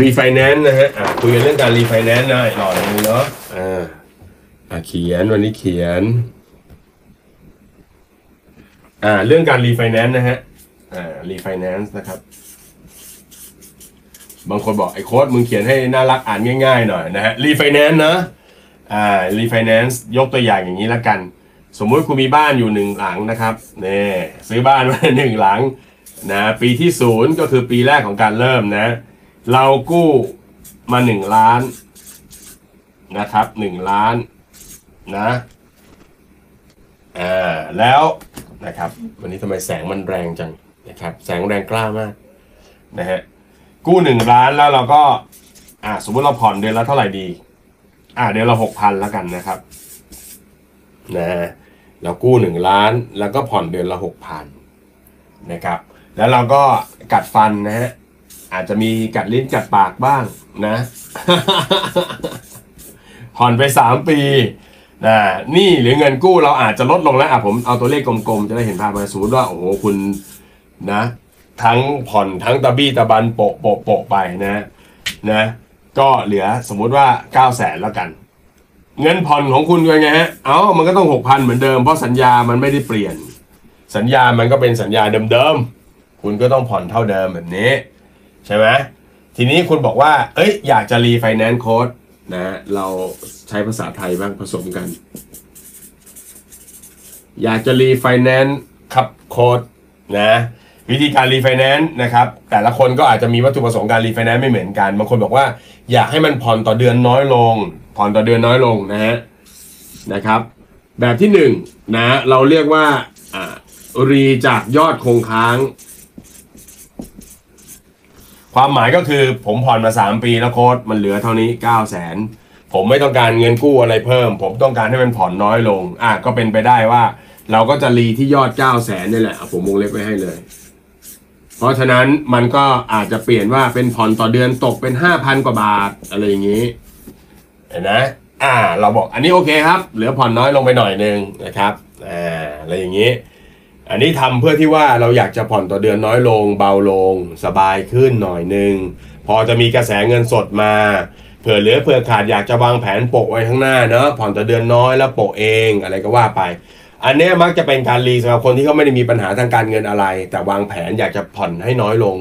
รีไฟแนนซ์นะฮะอะคุยกันเรื่องการรีไฟแนนซ์นะหน่อยนึงเนาะอ่าอะเขียนวันนี้เขียน อ่า เรื่องการรีไฟแนนซ์นะฮะอ่ารีไฟแนนซ์นะครับ บางคนบอกไอ้โค้ชมึงเขียนให้น่ารักอ่านง่ายๆหน่อยนะฮะรีไฟแนนซ์นะอ่ารีไฟแนนซ์ยกตัวอย่างอย่างนี้ละกัน สมมุติคุณมีบ้านอยู่หนึ่งหลังนะครับเนี่ซื้อบ้านมาหนึ่งหลังนะปีที่ศูนย์ก็คือปีแรกของการเริ่มนะ เรากู้มาหนึ่งล้านนะครับหนึ่งล้านนะอ่าแล้วนะครับวันนี้ทำไมแสงมันแรงจังนะครับแสงแรงกล้ามากนะฮะกู้หนึ่งล้านแล้วเราก็อ่าสมมติเราผ่อนเดือนละเท่าไหร่ดี อ่าเดือนละหกพันแล้วกันนะครับนะเรากู้หนึ่งล้านแล้วก็ผ่อนเดือนละหกพันนะครับ แล้วเราก็กัดฟันนะฮะ อาจจะมีกัดลิ้นกัดปากบ้างนะ ผ่อนไปสามปีนะนี่หรือเงินกู้เราอาจจะลดลงแล้วอะผมเอาตัวเลขกลมๆ จะได้เห็นภาพมาสมมติว่า โอ้โหคุณนะ ทั้งผ่อนทั้งตะบี้ตะบันโปะโปะโปะไปนะนะ ก็เหลือสมมุติว่า9ก้าแสนแล้วกัน เงินผ่อนของคุณเป็นไงฮะ เอ้ามันก็ต้องหกพันเหมือนเดิมเพราะสัญญามันไม่ได้เปลี่ยน สัญญามันก็เป็นสัญญาเดิมๆคุณก็ต้องผ่อนเท่าเดิมแบบนี้ ใช่ไหมทีนี้คุณบอกว่า เอ้ย อยากจะรีไฟแนนซ์โค้ชนะเราใช้ภาษาไทยบ้างผสมกัน อยากจะรีไฟแนนซ์ครับโค้ชนะวิธีการรีไฟแนนซ์นะครับ แต่ละคนก็อาจจะมีวัตถุประสงค์การรีไฟแนนซ์ไม่เหมือนกันบางคนบอกว่าอยากให้มันผ่อนต่อเดือนน้อยลง ผ่อนต่อเดือนน้อยลงนะฮะนะครับ แบบที่หนึ่งนะเราเรียกว่ารีจากยอดคงค้าง ความหมายก็คือผมผ่อนมา 3 ปีแล้วโค้ดมันเหลือเท่านี้9 0 0แสนผมไม่ต้องการเงินกู้อะไรเพิ่ม ผมต้องการให้มันผ่อนน้อยลง อะก็เป็นไปได้ว่า เราก็จะรีที่ยอด 9 0 0แสนนี่แหละผมวงเล็บไว้ให้เลย เพราะฉะนั้นมันก็อาจจะเปลี่ยนว่าเป็นผ่อนต่อเดือนตกเป็น 5,000 กว่าบาทอะไรอย่างนี้ เห็นไหมอ่า เราบอกอันนี้โอเคครับ เหลือผ่อนน้อยลงไปหน่อยนึงนะครับอ่าอะไรอย่างนี้ อันนี้ทำเพื่อที่ว่าเราอยากจะผ่อนต่อเดือนน้อยลง เบาลง สบายขึ้นหน่อยนึง พอจะมีกระแสเงินสดมา เผื่อเหลือเผื่อขาดอยากจะวางแผนโปะไว้ข้างหน้าเนาะผ่อนต่อเดือนน้อยแล้วโปะเองอะไรก็ว่าไป อันนี้มักจะเป็นการรีสำหรับคนที่เขาไม่ได้มีปัญหาทางการเงินอะไร แต่วางแผนอยากจะผ่อนให้น้อยลง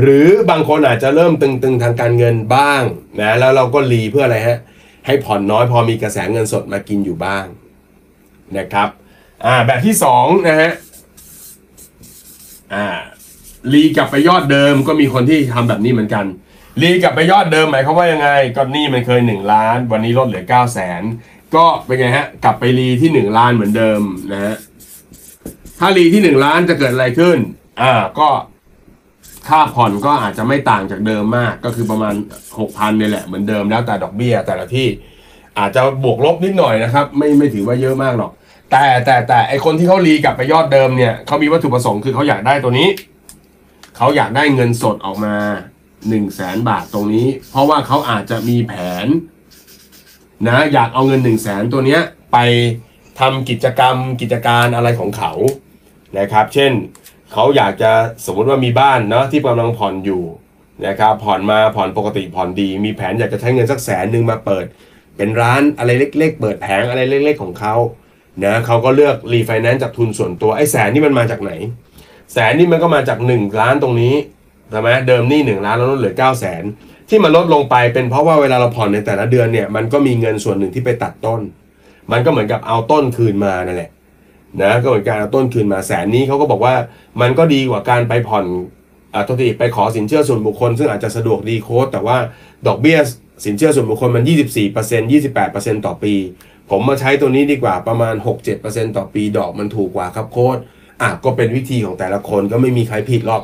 หรือบางคนอาจจะเริ่มตึงๆทางการเงินบ้างนะแล้วเราก็รีเพื่ออะไรฮะให้ผ่อนน้อยพอมีกระแสเงินสดมากินอยู่บ้างนะครับอ่าแบบที่สองนะฮะ อ่ารีกลับไปยอดเดิมก็มีคนที่ทำแบบนี้เหมือนกัน รีกลับไปยอดเดิมหมายความว่ายังไงก็นี่มันเคย 1 ล้าน วันนี้ลดเหลือ9 0 0 0 0นก็เป็นไงฮะ กลับไปรีที่ 1 ล้านเหมือนเดิมนะฮะถ้ารีที่ 1 ล้านจะเกิดอะไรขึ้นอ่าก็ค่าผ่อนก็อาจจะไม่ต่างจากเดิมมาก ก็คือประมาณ 6,000เนี่ยแหละเหมือนเดิมแล้วแต่ดอกเบี้ยแต่ละที่อาจจะบวกลบนิดหน่อยนะครับ ไม่ไม่ถือว่าเยอะมากหรอก แต่แต่แต่ไอคนที่เขารีกลับไปยอดเดิมเนี่ยเขามีวัตถุประสงค์คือเขาอยากได้ตัวนี้ เขาอยากได้เงินสดออกมา1นึ่งแสนบาทตรงนี้ เพราะว่าเขาอาจจะมีแผน นะอยากเอาเงิน1นึ่งแสนตัวเนี้ยไปทำกิจกรรมกิจการอะไรของเขานะครับ เช่นเขาอยากจะสมมติว่ามีบ้านเนาะที่กำลังผ่อนอยู่นะครับผ่อนมาผ่อนปกติผ่อนดี มีแผนอยากจะใช้เงินสักแสนหนึ่งมาเปิด เป็นร้านอะไรเล็ก ๆ เปิดแผงอะไรเล็ก ๆ ของเขา นะเขาก็เลือกรีไฟแนนซ์จากทุนส่วนตัวไอ้แสนนี่มันมาจากไหน แสนนี่มันก็มาจาก 1 ล้านตรงนี้ใช่ไหมเดิมหนี่1ล้านแล้วลดเหลือ9 0 0 0 0นที่มันลดลงไปเป็นเพราะว่าเวลาเราผ่อนในแต่ละเดือนเนี่ยมันก็มีเงินส่วนหนึ่งที่ไปตัดต้น มันก็เหมือนกับเอาต้นคืนมานั่นแหละนะก็เหมือนการเอาต้นคืนมาแสนนี้เขาก็บอกว่ามันก็ดีกว่าการไปผ่อนอ่าตัวทีไปขอสินเชื่อส่วนบุคคล ซึ่งอาจจะสะดวกดีโค้ดแต่ว่าดอกเบี้ยสินเชื่อส่วนบุคคลมัน 24% 28%ต่อปี ผมมาใช้ตัวนี้ดีกว่าประมาณ 6-7%ต่อปีดอกมันถูกกว่าครับโค้ดอะก็เป็นวิธีของแต่ละคนก็ไม่มีใครผิดหรอก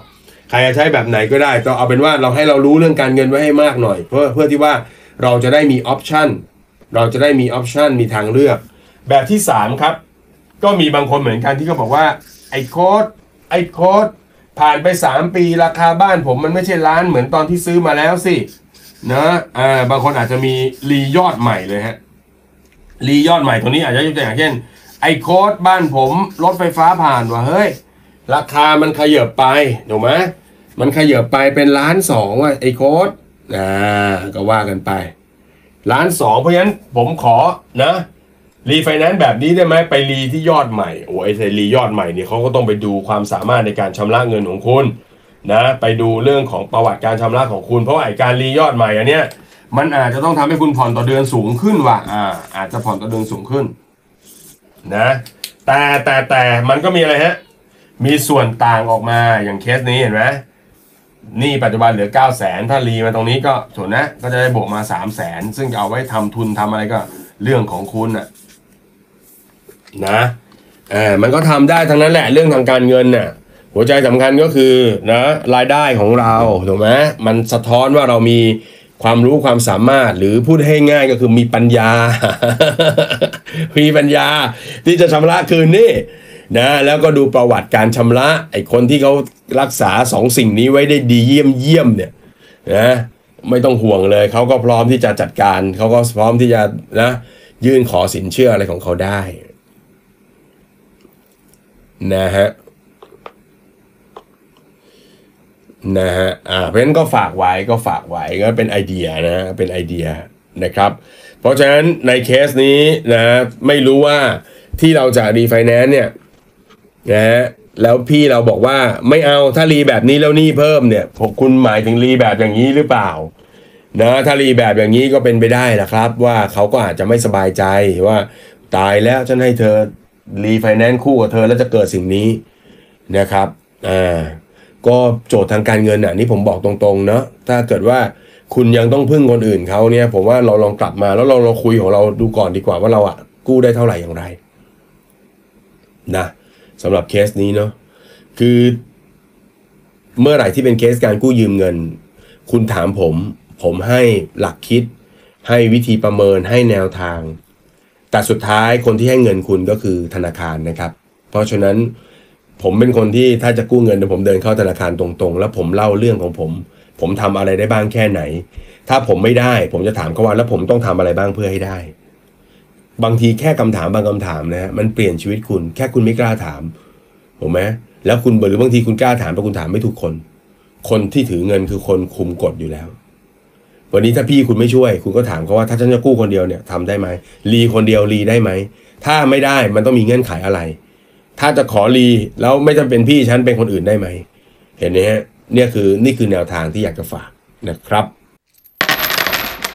ใครจะใช้แบบไหนก็ได้ก็เอาเป็นว่าเราให้เรารู้เรื่องการเงินไว้ให้มากหน่อย เพื่อเพื่อที่ว่าเราจะได้มีออปชันเราจะได้มีออปชันมีทางเลือก แบบที่ 3 ครับ ก็มีบางคนเหมือนกันที่เขาบอกว่าไอ้โค้ดไอ้โค้ดผ่านไป 3 ปีราคาบ้านผมมันไม่ใช่ล้านเหมือนตอนที่ซื้อมาแล้วสินะอ่าบางคนอาจจะมีรียอดใหม่เลยฮะ รียอดใหม่ตรงนี้อาจจะยกตัวอย่างเช่น ไอ้โค้ชบ้านผมรถไฟฟ้าผ่านว่ะเฮ้ย ราคามันขยับไปถูกไหมมันขยับไปเป็นล้านสองว่ะไอ้โค้ชอ่าก็ว่ากันไปล้านสองเพราะฉะนั้นผมขอนะรีไฟแนนซ์แบบนี้ได้ไหมไปรีที่ยอดใหม่โอ้ยไอ้รียอดใหม่เนี่ยเขาก็ต้องไปดูความสามารถในการชำระเงินของคุณนะไปดูเรื่องของประวัติการชำระของคุณ เพราะไอ้การรียอดใหม่อันเนี้ย มันอาจจะต้องทำให้คุณผ่อนต่อเดือนสูงขึ้นว่ะอ่า อาจจะผ่อนต่อเดือนสูงขึ้น นะ แต่แต่แต่มันก็มีอะไรฮะ มีส่วนต่างออกมาอย่างเคสนี้เห็นไหมนี่ปัจจุบันเหลือ 9 0 0แสนถ้ารีมาตรงนี้ก็ส่วนนะ ก็จะได้บวกมา 3 0 0แสนซึ่งเอาไว้ทำทุนทำอะไรก็เรื่องของคุณน่ะ นะเออมันก็ทำได้ทั้งนั้นแหละเรื่องทางการเงินน่ะ หัวใจสำคัญก็คือนะรายได้ของเราถูกไหมมันสะท้อนว่าเรามี ความรู้ความสามารถหรือพูดให้ง่ายก็คือมีปัญญา มีปัญญาที่จะชำระคืนนี่นะแล้วก็ดูประวัติการชำระไอ้คนที่เขารักษาสองสิ่งนี้ไว้ได้ดีเยี่ยมเยี่ยมเนี่ยนะไม่ต้องห่วงเลยเขาก็พร้อมที่จะจัดการเขาก็พร้อมที่จะนะยื่นขอสินเชื่ออะไรของเขาได้นะฮะ นะฮะอ่าเพราะฉะนั้นก็ฝากไว้ก็ฝากไว้ก็เป็นไอเดียนะเป็นไอเดียนะครับ เพราะฉะนั้นในเคสนี้นะไม่รู้ว่าที่เราจะรีไฟแนนซ์เนี่ยนะฮะแล้วพี่เราบอกว่าไม่เอาถ้ารีแบบนี้แล้วหนี้เพิ่มเนี่ยพวกคุณหมายถึงรีแบบอย่างนี้หรือเปล่านะถ้ารีแบบอย่างนี้ก็เป็นไปได้นะครับ ว่าเขาก็อาจจะไม่สบายใจว่าตายแล้วฉันให้เธอรีไฟแนนซ์คู่กับเธอแล้วจะเกิดสิ่งนี้นะครับอ่า ก็โจทย์ทางการเงินอะนี่ผมบอกตรงๆเนาะถ้าเกิดว่าคุณยังต้องพึ่งคนอื่นเขาเนี่ย ผมว่าเราลองกลับมาแล้วเราเราคุยของเราดูก่อนดีกว่าว่าเราอะกู้ได้เท่าไหร่อย่างไรนะสำหรับเคสนี้เนาะคือเมื่อไหร่ที่เป็นเคสการกู้ยืมเงิน คุณถามผม ผมให้หลักคิด ให้วิธีประเมินให้แนวทาง แต่สุดท้ายคนที่ให้เงินคุณก็คือธนาคารนะครับ เพราะฉะนั้น ผมเป็นคนที่ถ้าจะกู้เงินเดี๋ยวผมเดินเข้าธนาคารตรงๆ แล้วผมเล่าเรื่องของผม ผมทำอะไรได้บ้างแค่ไหน ถ้าผมไม่ได้ ผมจะถามเขาว่าแล้วผมต้องทำอะไรบ้างเพื่อให้ได้ บางทีแค่คำถามบางคำถามนะฮะมันเปลี่ยนชีวิตคุณ แค่คุณไม่กล้าถามถูกไหมแล้วคุณหรือบางทีคุณกล้าถามแต่คุณถามไม่ถูกคน คนที่ถือเงินคือคนคุมกฎอยู่แล้ว วันนี้ถ้าพี่คุณไม่ช่วย คุณก็ถามเขาว่าถ้าฉันจะกู้คนเดียวเนี่ยทำได้ไหมรีคนเดียวรีได้ไหมถ้าไม่ได้มันต้องมีเงื่อนไขอะไร ถ้าจะขอรีแล้วไม่จำเป็นพี่ฉันเป็นคนอื่นได้ไหมเห็นไหมฮะเนี่ยคือนี่คือแนวทางที่อยากจะฝากนะครับ